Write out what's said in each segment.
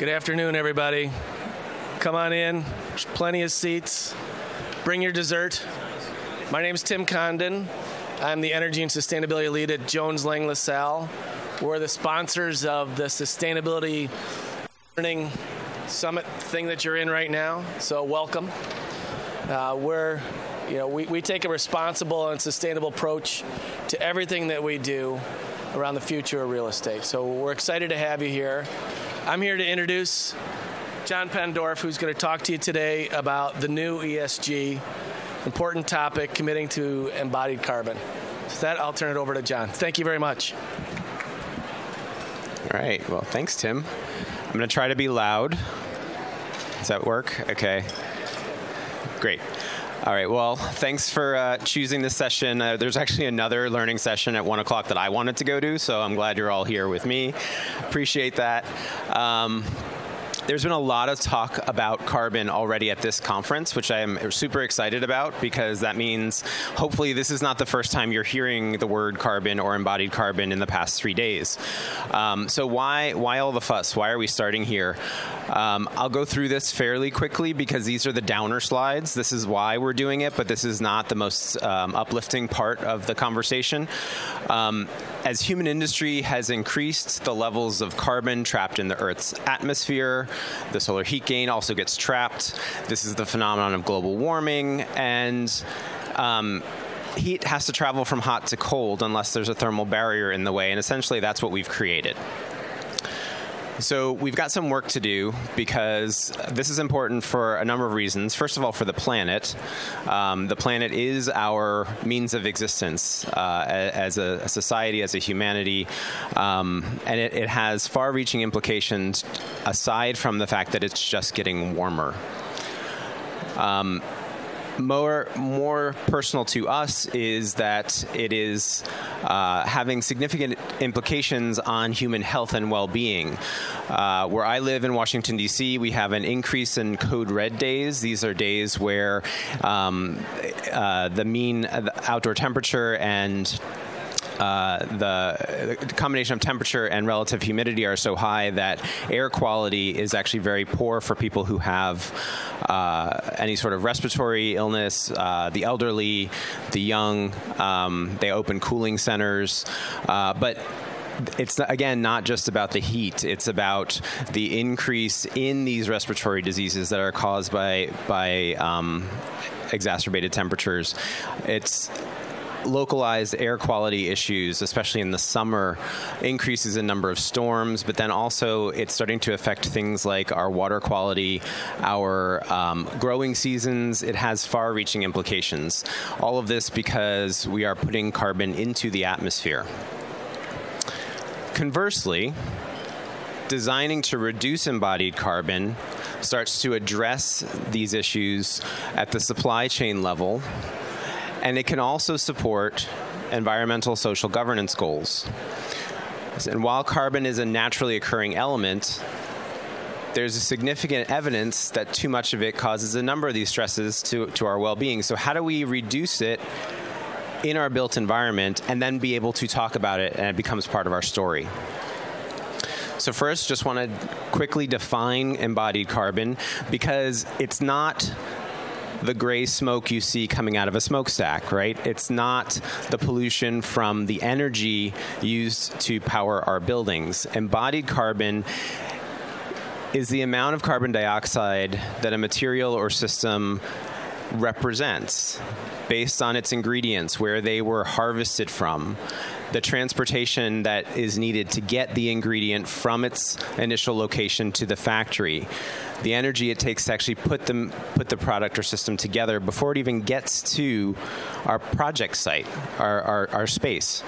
Good afternoon, everybody. Come on in. There's plenty of seats. Bring your dessert. My name is Tim Condon. I'm the Energy and Sustainability Lead at Jones Lang LaSalle. We're the sponsors of the Sustainability Learning Summit thing that you're in right now. So, welcome. Uh, we're, you know, we, we take a responsible and sustainable approach to everything that we do around the future of real estate. So, we're excited to have you here. I'm here to introduce John Pendorf, who's going to talk to you today about the new ESG, important topic, committing to embodied carbon. With that, I'll turn it over to John. Thank you very much. All right. Well, thanks, Tim. I'm going to try to be loud. Does that work? Okay. Great. All right. Well, thanks for uh, choosing this session. Uh, there's actually another learning session at one o'clock that I wanted to go to, so I'm glad you're all here with me. Appreciate that. Um, there's been a lot of talk about carbon already at this conference, which I am super excited about because that means hopefully this is not the first time you're hearing the word carbon or embodied carbon in the past three days. Um, so why why all the fuss? Why are we starting here? Um, I'll go through this fairly quickly because these are the downer slides. This is why we're doing it, but this is not the most um, uplifting part of the conversation. As human industry has increased the levels of carbon trapped in the Earth's atmosphere, the solar heat gain also gets trapped. This is the phenomenon of global warming, and um, heat has to travel from hot to cold unless there's a thermal barrier in the way, and essentially that's what we've created. So we've got some work to do because this is important for a number of reasons. First of all, for the planet. Um, the planet is our means of existence uh, as a, society, as a humanity, um, and it, it has far-reaching implications aside from the fact that it's just getting warmer. Um, more more personal to us is that it is uh, having significant implications on human health and well-being. Uh, where I live in Washington D.C., we have an increase in code red days. These are days where um, uh, the mean outdoor temperature and uh, the, the, combination of temperature and relative humidity are so high that air quality is actually very poor for people who have uh, any sort of respiratory illness, uh, the elderly, the young. Um, they open cooling centers, uh, but it's again not just about the heat. It's about the increase in these respiratory diseases that are caused by by um, exacerbated temperatures. It's localized air quality issues, especially in the summer, increases in number of storms, but then also it's starting to affect things like our water quality, our um, growing seasons. It has far reaching implications. All of this because we are putting carbon into the atmosphere. Conversely, designing to reduce embodied carbon starts to address these issues at the supply chain level and it can also support environmental social governance goals. And while carbon is a naturally occurring element, there's significant evidence that too much of it causes a number of these stresses to, to our well being. So, how do we reduce it in our built environment and then be able to talk about it and it becomes part of our story? So, first, just want to quickly define embodied carbon because it's not the gray smoke you see coming out of a smokestack, right? It's not the pollution from the energy used to power our buildings. Embodied carbon is the amount of carbon dioxide that a material or system represents based on its ingredients, where they were harvested from, the transportation that is needed to get the ingredient from its initial location to the factory, the energy it takes to actually put them put the product or system together before it even gets to our project site, our, our, our space.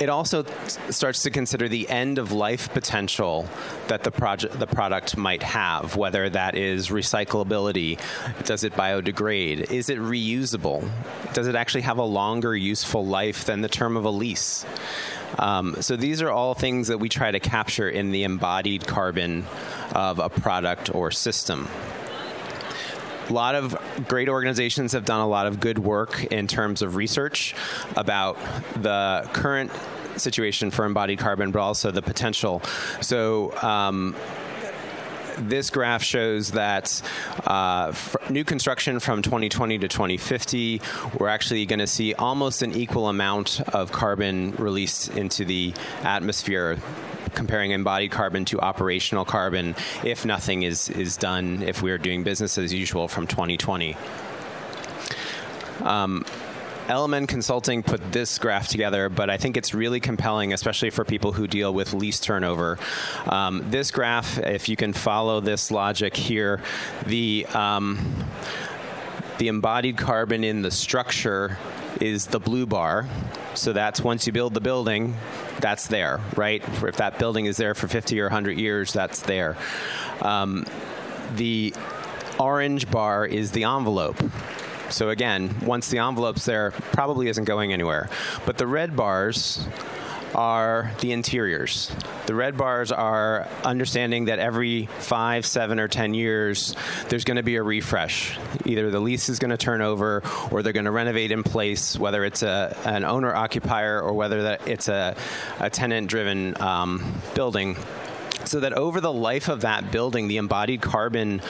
It also starts to consider the end of life potential that the project the product might have, whether that is recyclability, does it biodegrade, is it reusable, does it actually have a longer useful life than the term of a lease? Um, so these are all things that we try to capture in the embodied carbon of a product or system. A lot of great organizations have done a lot of good work in terms of research about the current situation for embodied carbon, but also the potential. So, um, this graph shows that uh, new construction from 2020 to 2050, we're actually going to see almost an equal amount of carbon released into the atmosphere comparing embodied carbon to operational carbon if nothing is, is done, if we're doing business as usual from 2020. Um, LMN Consulting put this graph together, but I think it's really compelling, especially for people who deal with lease turnover. Um, this graph, if you can follow this logic here, the um, the embodied carbon in the structure is the blue bar. So that's once you build the building, that's there, right? If that building is there for 50 or 100 years, that's there. Um, the orange bar is the envelope. So again, once the envelope's there, probably isn't going anywhere. But the red bars are the interiors. The red bars are understanding that every five, seven, or ten years, there's going to be a refresh. Either the lease is going to turn over, or they're going to renovate in place, whether it's a, an owner occupier or whether that it's a, a tenant driven um, building. So that over the life of that building, the embodied carbon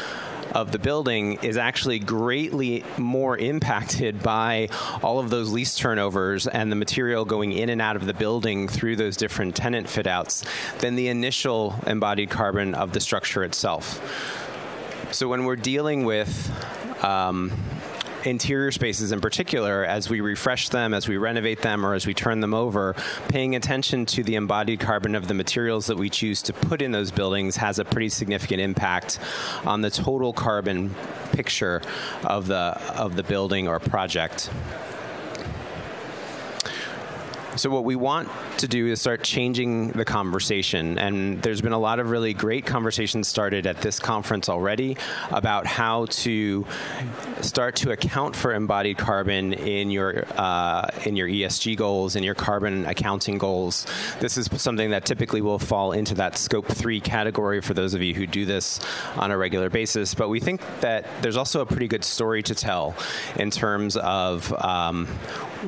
of the building is actually greatly more impacted by all of those lease turnovers and the material going in and out of the building through those different tenant fit outs than the initial embodied carbon of the structure itself. So when we're dealing with um, interior spaces in particular, as we refresh them, as we renovate them, or as we turn them over, paying attention to the embodied carbon of the materials that we choose to put in those buildings has a pretty significant impact on the total carbon picture of the of the building or project. So, what we want to do is start changing the conversation. And there's been a lot of really great conversations started at this conference already about how to start to account for embodied carbon in your uh, in your ESG goals, in your carbon accounting goals. This is something that typically will fall into that scope three category for those of you who do this on a regular basis. But we think that there's also a pretty good story to tell in terms of um,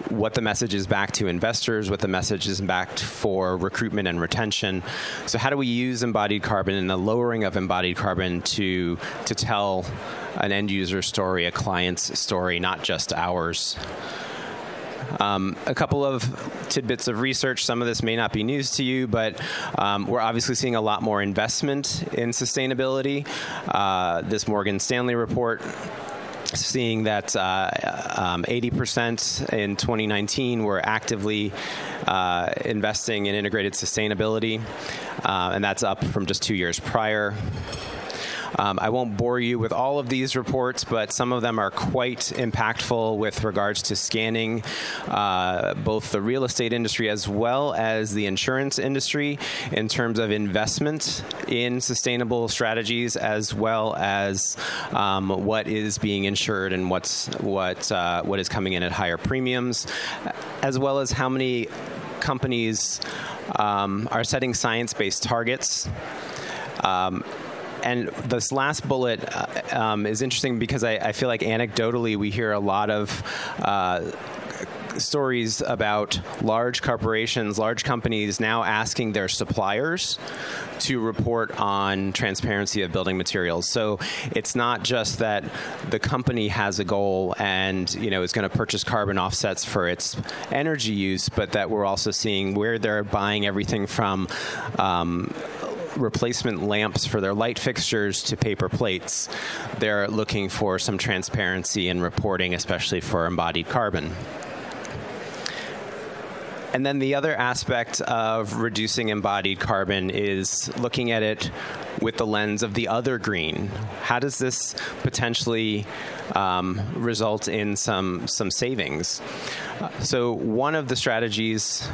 what the message is back to investors what the message is back for recruitment and retention. So, how do we use embodied carbon and the lowering of embodied carbon to to tell an end user story, a client's story, not just ours? Um, a couple of tidbits of research. Some of this may not be news to you, but um, we're obviously seeing a lot more investment in sustainability. Uh, this Morgan Stanley report seeing that uh, um, 80% in 2019 were actively uh, investing in integrated sustainability, uh, and that's up from just two years prior. Um, I won't bore you with all of these reports, but some of them are quite impactful with regards to scanning uh, both the real estate industry as well as the insurance industry in terms of investment in sustainable strategies as well as um, what is being insured and what's what uh, what is coming in at higher premiums, as well as how many companies um, are setting science-based targets. Um, and this last bullet uh, um, is interesting because I, I, feel like anecdotally we hear a lot of. Uh, stories about large corporations, large companies now asking their suppliers to report on transparency of building materials. So it's not just that the company has a goal and you know is going to purchase carbon offsets for its energy use, but that we're also seeing where they're buying everything from um, replacement lamps for their light fixtures to paper plates. They're looking for some transparency in reporting, especially for embodied carbon. And then the other aspect of reducing embodied carbon is looking at it with the lens of the other green. How does this potentially um, result in some some savings? So one of the strategies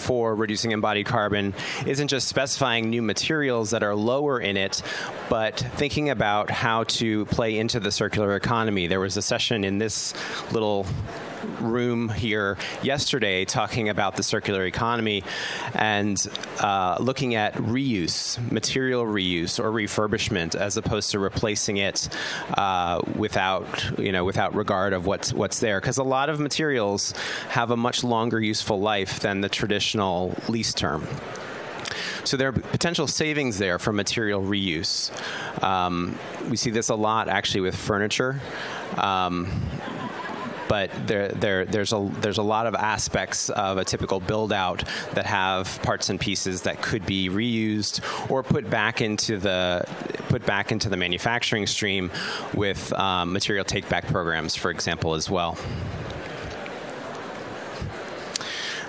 for reducing embodied carbon isn't just specifying new materials that are lower in it, but thinking about how to play into the circular economy. There was a session in this little room here yesterday talking about the circular economy and uh, looking at reuse, material reuse or refurbishment, as opposed to replacing it uh, without you know without regard of what's what's there. Because a lot of materials have a much longer useful life than the traditional lease term. So there are potential savings there for material reuse. Um, we see this a lot actually with furniture. Um, but there, there, there's a there's a lot of aspects of a typical build out that have parts and pieces that could be reused or put back into the put back into the manufacturing stream with um, material take back programs, for example, as well.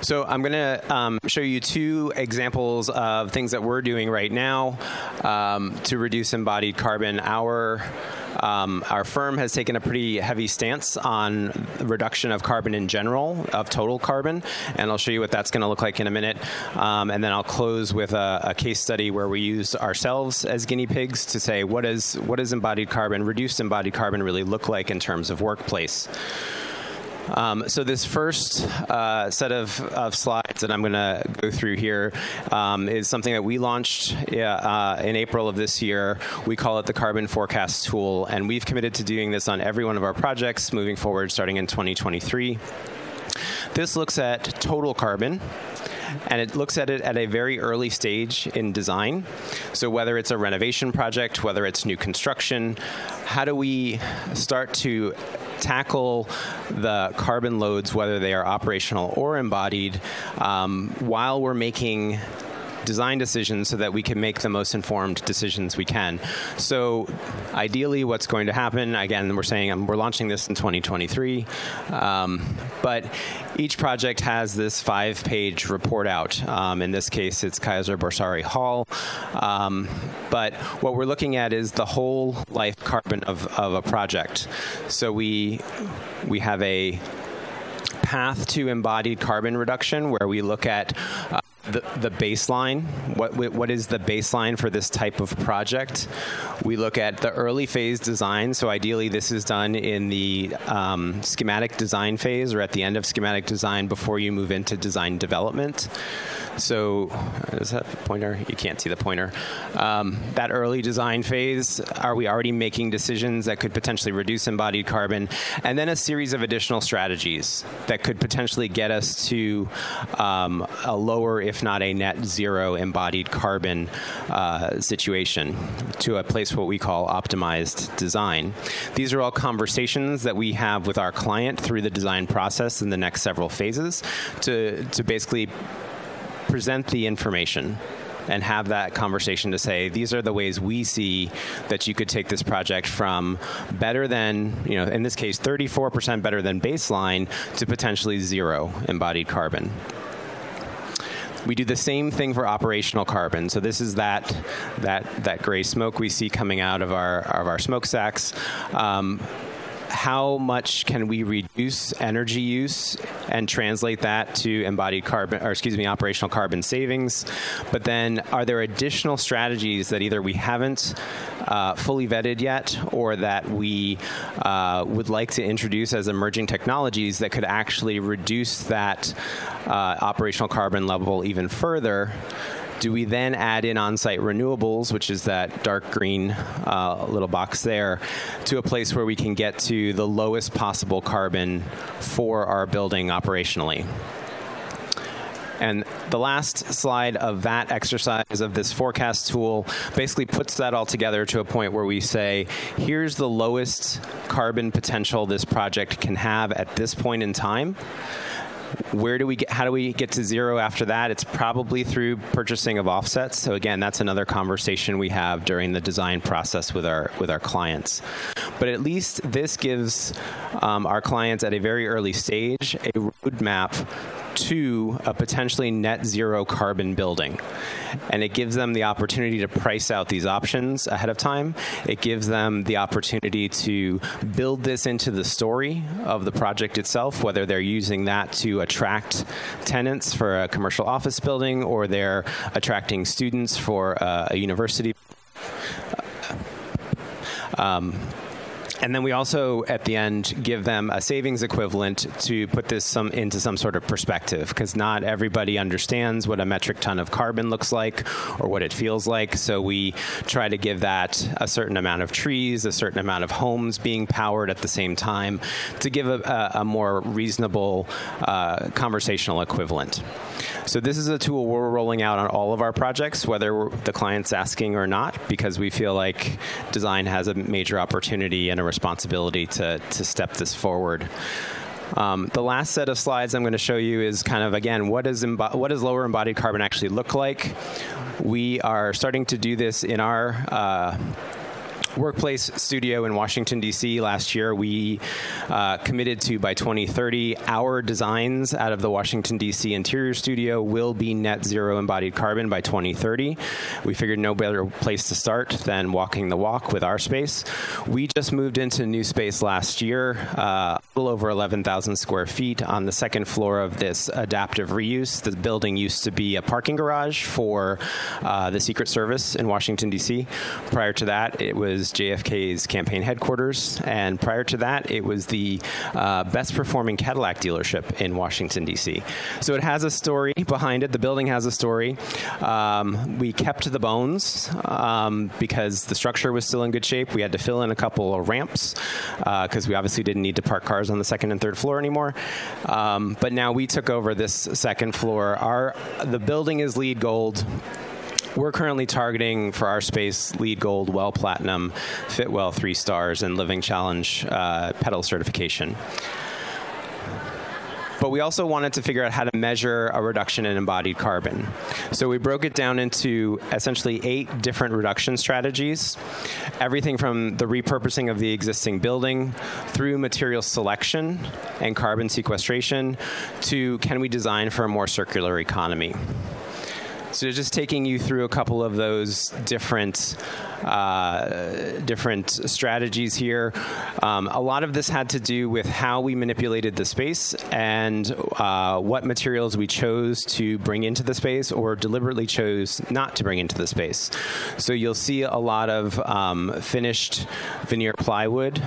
So I'm going to um, show you two examples of things that we're doing right now um, to reduce embodied carbon. Our um, our firm has taken a pretty heavy stance on reduction of carbon in general, of total carbon, and I'll show you what that's going to look like in a minute. Um, and then I'll close with a, a, case study where we use ourselves as guinea pigs to say what is what does embodied carbon, reduced embodied carbon, really look like in terms of workplace. Um, so this first uh, set of, of, slides that I'm going to go through here um, is something that we launched uh, in April of this year. We call it the Carbon Forecast Tool, and we've committed to doing this on every one of our projects moving forward starting in 2023. This looks at total carbon and it looks at it at a very early stage in design. So, whether it's a renovation project, whether it's new construction, how do we start to tackle the carbon loads, whether they are operational or embodied, um, while we're making design decisions so that we can make the most informed decisions we can. So, ideally, what's going to happen? Again, we're saying um, we're launching this in 2023, um, but each project has this five-page report out. Um, in this case, it's Kaiser Borsari Hall, um, but what we're looking at is the whole life carbon of, of a project. So we we have a path to embodied carbon reduction where we look at the, the baseline. What what is the baseline for this type of project? We look at the early phase design. So ideally, this is done in the um, schematic design phase or at the end of schematic design before you move into design development. So, is that pointer? You can't see the pointer. Um, that early design phase, are we already making decisions that could potentially reduce embodied carbon? And then a series of additional strategies that could potentially get us to um, a lower, if not a net zero embodied carbon uh, situation, to a place what we call optimized design. These are all conversations that we have with our client through the design process in the next several phases to, to basically present the information and have that conversation to say these are the ways we see that you could take this project from better than you know in this case 34% better than baseline to potentially zero embodied carbon we do the same thing for operational carbon. So this is that that that gray smoke we see coming out of our of our smokestacks. Um, how much can we reduce energy use and translate that to embodied carbon, or excuse me, operational carbon savings? But then, are there additional strategies that either we haven't uh, fully vetted yet, or that we uh, would like to introduce as emerging technologies that could actually reduce that uh, operational carbon level even further? Do we then add in on site renewables, which is that dark green uh, little box there, to a place where we can get to the lowest possible carbon for our building operationally? And the last slide of that exercise of this forecast tool basically puts that all together to a point where we say, here's the lowest carbon potential this project can have at this point in time where do we get how do we get to zero after that? It's probably through purchasing of offsets. So again that's another conversation we have during the design process with our with our clients. But at least this gives um, our clients at a very early stage a roadmap to a potentially net zero carbon building. And it gives them the opportunity to price out these options ahead of time. It gives them the opportunity to build this into the story of the project itself, whether they're using that to attract tenants for a commercial office building or they're attracting students for a, a university. Um, and then we also, at the end, give them a savings equivalent to put this some into some sort of perspective, because not everybody understands what a metric ton of carbon looks like or what it feels like. So we try to give that a certain amount of trees, a certain amount of homes being powered at the same time, to give a, a, more reasonable uh, conversational equivalent. So this is a tool we're rolling out on all of our projects, whether the client's asking or not, because we feel like design has a major opportunity and a responsibility to, to step this forward. Um, the last set of slides I'm going to show you is kind of again what does what does lower embodied carbon actually look like. We are starting to do this in our uh, workplace studio in Washington, D.C. last year, we uh, committed to by 2030, our designs out of the Washington, D.C. interior studio will be net zero embodied carbon by 2030. We figured no better place to start than walking the walk with our space. We just moved into new space last year, uh, a little over 11,000 square feet on the second floor of this adaptive reuse. The building used to be a parking garage for uh, the Secret Service in Washington, D.C. Prior to that, it was was JFK's campaign headquarters, and prior to that, it was the uh, best performing Cadillac dealership in Washington, D.C. So it has a story behind it. The building has a story. Um, we kept the bones um, because the structure was still in good shape. We had to fill in a couple of ramps because uh, we obviously didn't need to park cars on the second and third floor anymore. Um, but now we took over this second floor. Our the building is LEED gold. We're currently targeting for our space LEED Gold, WELL Platinum, Fitwel three stars, and Living Challenge uh, Petal certification. But we also wanted to figure out how to measure a reduction in embodied carbon. So we broke it down into essentially eight different reduction strategies everything from the repurposing of the existing building through material selection and carbon sequestration to can we design for a more circular economy. So just taking you through a couple of those different uh, different strategies here. Um, a lot of this had to do with how we manipulated the space and uh, what materials we chose to bring into the space or deliberately chose not to bring into the space. So you'll see a lot of um, finished veneer plywood.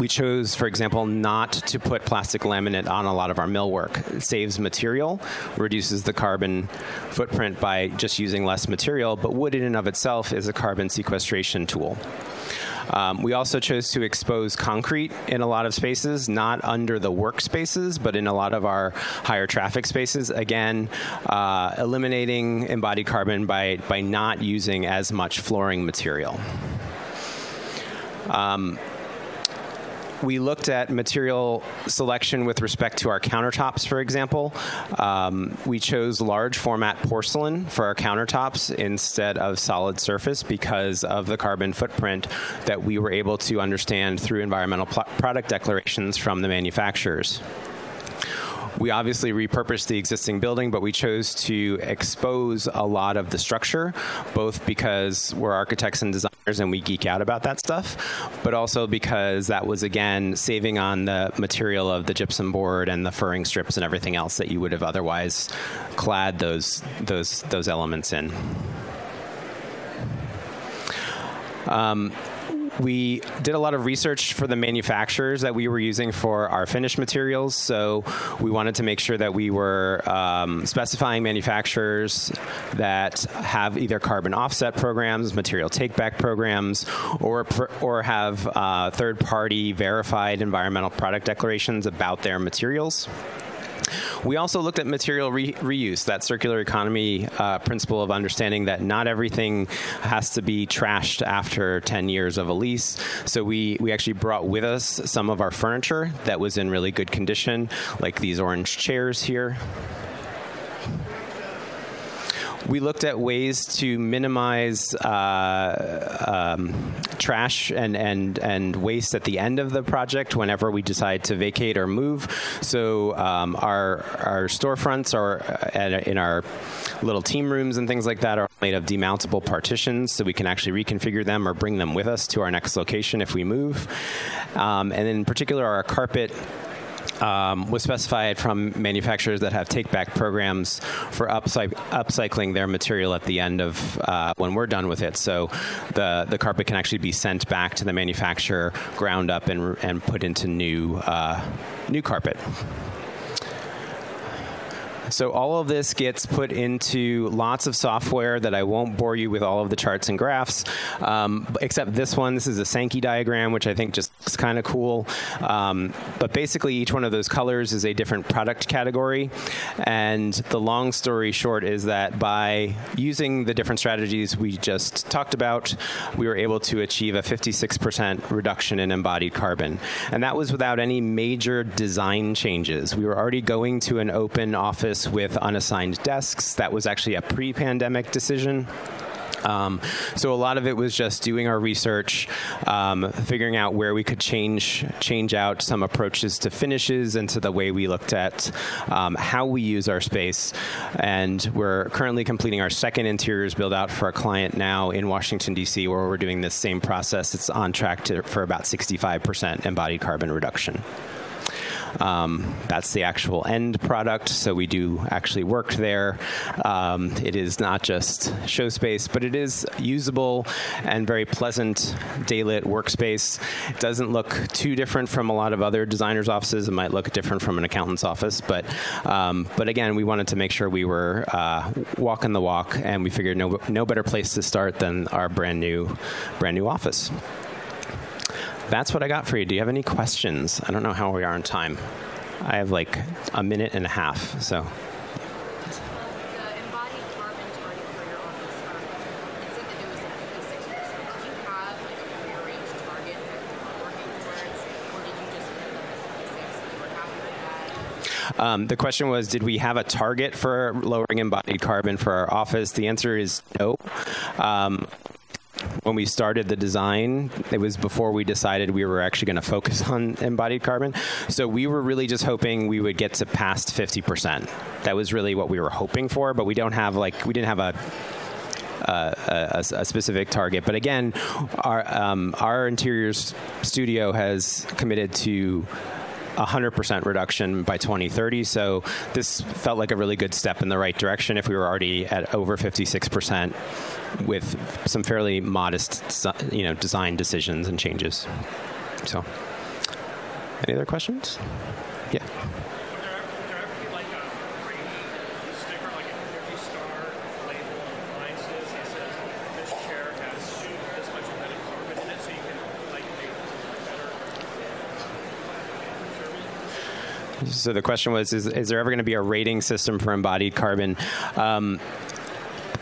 We chose, for example, not to put plastic laminate on a lot of our millwork. It saves material, reduces the carbon footprint by just using less material, but wood in and of itself is a carbon sequestration tool. Um, we also chose to expose concrete in a lot of spaces, not under the workspaces, but in a lot of our higher traffic spaces. Again, uh, eliminating embodied carbon by, by not using as much flooring material. Um, we looked at material selection with respect to our countertops, for example. Um, we chose large format porcelain for our countertops instead of solid surface because of the carbon footprint that we were able to understand through environmental pl- product declarations from the manufacturers. We obviously repurposed the existing building, but we chose to expose a lot of the structure, both because we're architects and designers and we geek out about that stuff, but also because that was, again, saving on the material of the gypsum board and the furring strips and everything else that you would have otherwise clad those, those, those elements in. Um, we did a lot of research for the manufacturers that we were using for our finished materials. So we wanted to make sure that we were um, specifying manufacturers that have either carbon offset programs, material takeback programs, or or have uh, third-party verified environmental product declarations about their materials. We also looked at material re- reuse, that circular economy uh, principle of understanding that not everything has to be trashed after 10 years of a lease. So we, we actually brought with us some of our furniture that was in really good condition, like these orange chairs here we looked at ways to minimize uh, um, trash and, and, and waste at the end of the project whenever we decide to vacate or move. So um, our, our storefronts are uh, in our little team rooms and things like that are made of demountable partitions so we can actually reconfigure them or bring them with us to our next location if we move. Um, and in particular, our carpet um, was specified from manufacturers that have take-back programs for upcy- upcycling their material at the end of uh, when we're done with it. So the the carpet can actually be sent back to the manufacturer, ground up, and and put into new uh, new carpet. So all of this gets put into lots of software that I won't bore you with all of the charts and graphs, um, except this one. This is a Sankey diagram, which I think just kind of cool. Um, but basically, each one of those colors is a different product category. And the long story short is that by using the different strategies we just talked about, we were able to achieve a 56% reduction in embodied carbon. And that was without any major design changes. We were already going to an open office with unassigned desks. That was actually a pre pandemic decision. Um, so a lot of it was just doing our research, um, figuring out where we could change change out some approaches to finishes and to the way we looked at um, how we use our space. And we're currently completing our second interiors build out for a client now in Washington D.C., where we're doing this same process. It's on track to, for about 65% embodied carbon reduction. Um, that's the actual end product. So we do actually work there. Um, it is not just show space, but it is usable and very pleasant daylit workspace. It doesn't look too different from a lot of other designers' offices. It might look different from an accountant's office, but um, but again, we wanted to make sure we were uh, walking the walk, and we figured no no better place to start than our brand new brand new office that's what I got for you. Do you have any questions? I don't know how we are on time. I have like a minute and a half, so. Um, the question was, did we have a target for lowering embodied carbon for our office? The answer is no. Um, when we started the design, it was before we decided we were actually going to focus on embodied carbon. So we were really just hoping we would get to past 50%. That was really what we were hoping for, but we don't have like, we didn't have a uh, a, a, specific target. But again, our um, our interiors studio has committed to 100% reduction by 2030. So this felt like a really good step in the right direction if we were already at over 56% with some fairly modest, you know, design decisions and changes. So, any other questions? So the question was: Is, is there ever going to be a rating system for embodied carbon? Um,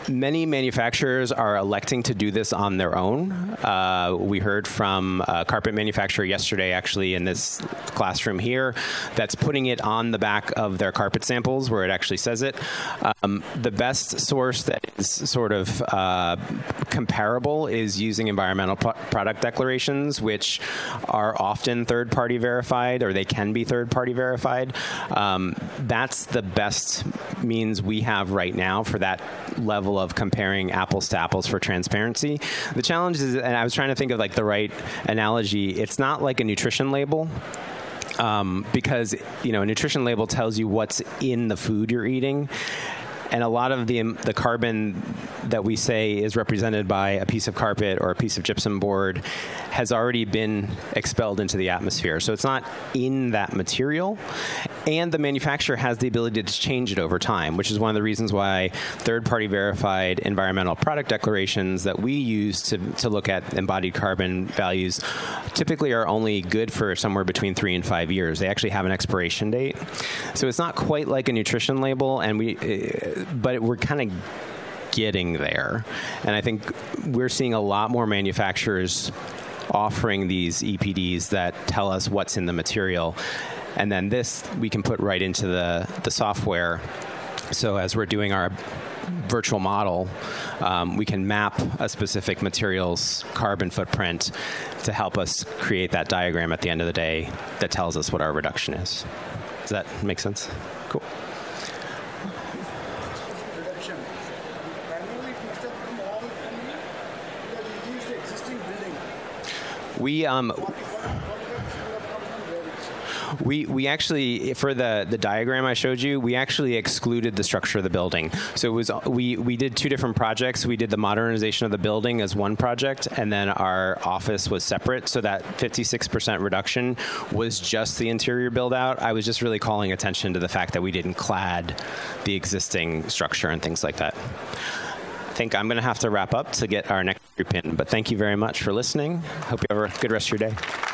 many manufacturers are electing to do this on their own. Uh, we heard from a carpet manufacturer yesterday, actually, in this classroom here, that's putting it on the back of their carpet samples where it actually says it. Um, the best source that is sort of uh, comparable is using environmental pro- product declarations, which are often third party verified or they can be third party verified. Um, that's the best means we have right now for that level of comparing apples to apples for transparency. The challenge is, and I was trying to think of like the right analogy, it's not like a nutrition label. Um, because you know a nutrition label tells you what's in the food you're eating and a lot of the um, the carbon that we say is represented by a piece of carpet or a piece of gypsum board has already been expelled into the atmosphere. So it's not in that material, and the manufacturer has the ability to change it over time, which is one of the reasons why third-party verified environmental product declarations that we use to to look at embodied carbon values typically are only good for somewhere between three and five years. They actually have an expiration date, so it's not quite like a nutrition label, and we but we're kind of getting there. And I think we're seeing a lot more manufacturers offering these EPDs that tell us what's in the material. And then this we can put right into the, the software. So as we're doing our virtual model, um, we can map a specific material's carbon footprint to help us create that diagram at the end of the day that tells us what our reduction is. Does that make sense? Cool. We um, We we actually for the the diagram I showed you, we actually excluded the structure of the building. So it was we we did two different projects. We did the modernization of the building as one project, and then our office was separate. So that 56% reduction was just the interior build out. I was just really calling attention to the fact that we didn't clad the existing structure and things like that. I think I'm going to have to wrap up to get our next group in. But thank you very much for listening. Hope you have a good rest of your day.